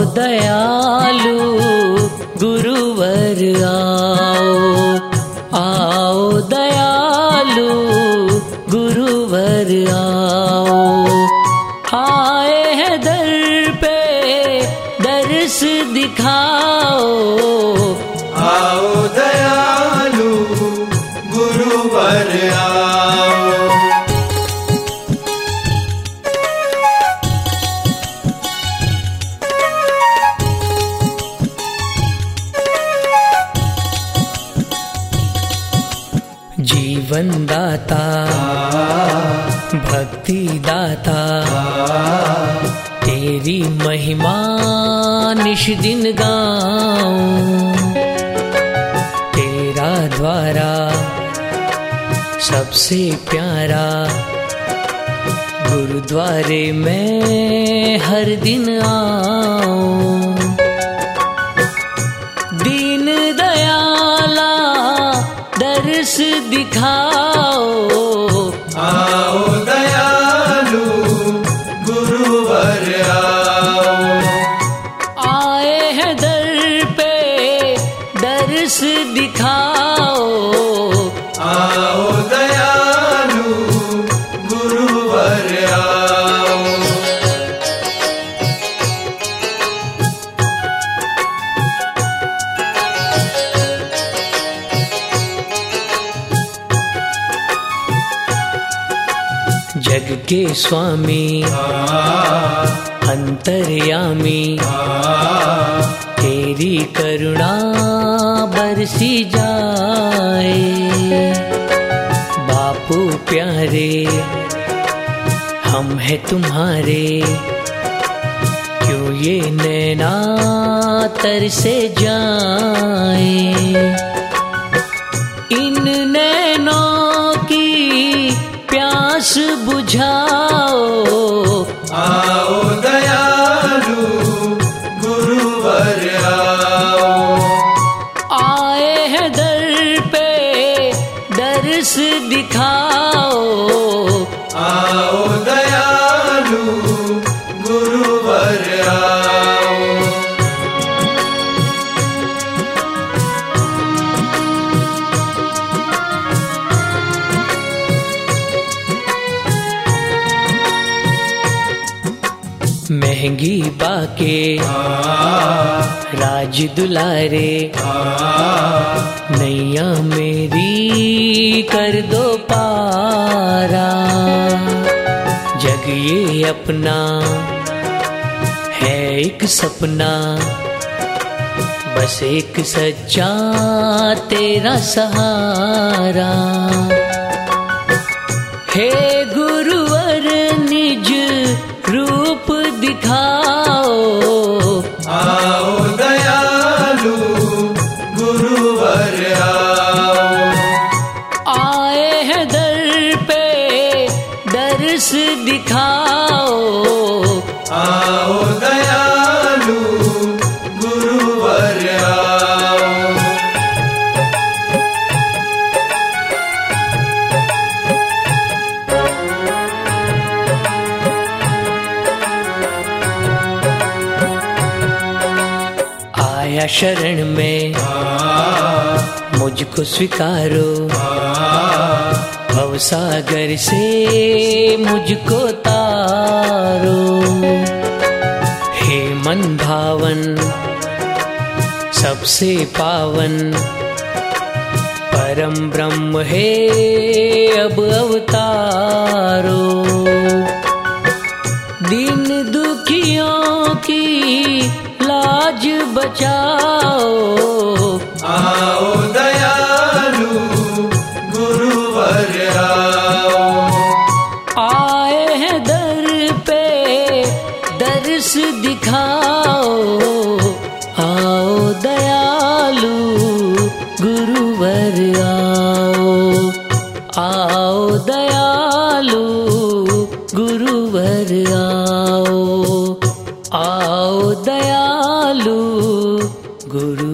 दयालु, गुरुवर आओ। आओ दयालु, गुरुवर आओ। आए हैं दर पे, दर्श दिखाओ। आओ दयालु, गुरुवर आओ। जीवन दाता भक्ति दाता तेरी महिमा निश दिन गाऊं। तेरा द्वारा सबसे प्यारा गुरुद्वारे में हर दिन आऊँ। दीन दयाला दर्श दिखाओ। आओ जग के स्वामी, अंतर्यामी। तेरी करुणा बरसी जाए। बापू प्यारे, हम हैं तुम्हारे। क्यों ये नैना तर से जाए? महँगी बाके, राज दुलारे, नैया मेरी कर दो पारा। जग ये अपना है एक सपना, बस एक सच्चा तेरा सहारा। हे दर्श दिखाओ। आओ दयालु गुरुवर आओ। आया शरण में मुझको स्वीकारो। भवसागर से मुझको तारो। हे मन भावन, सबसे पावन, परम ब्रह्म है अब अवतारो। दिन दुखियों की लाज बचाओ। आओ आओ दयालु गुरुवर आओ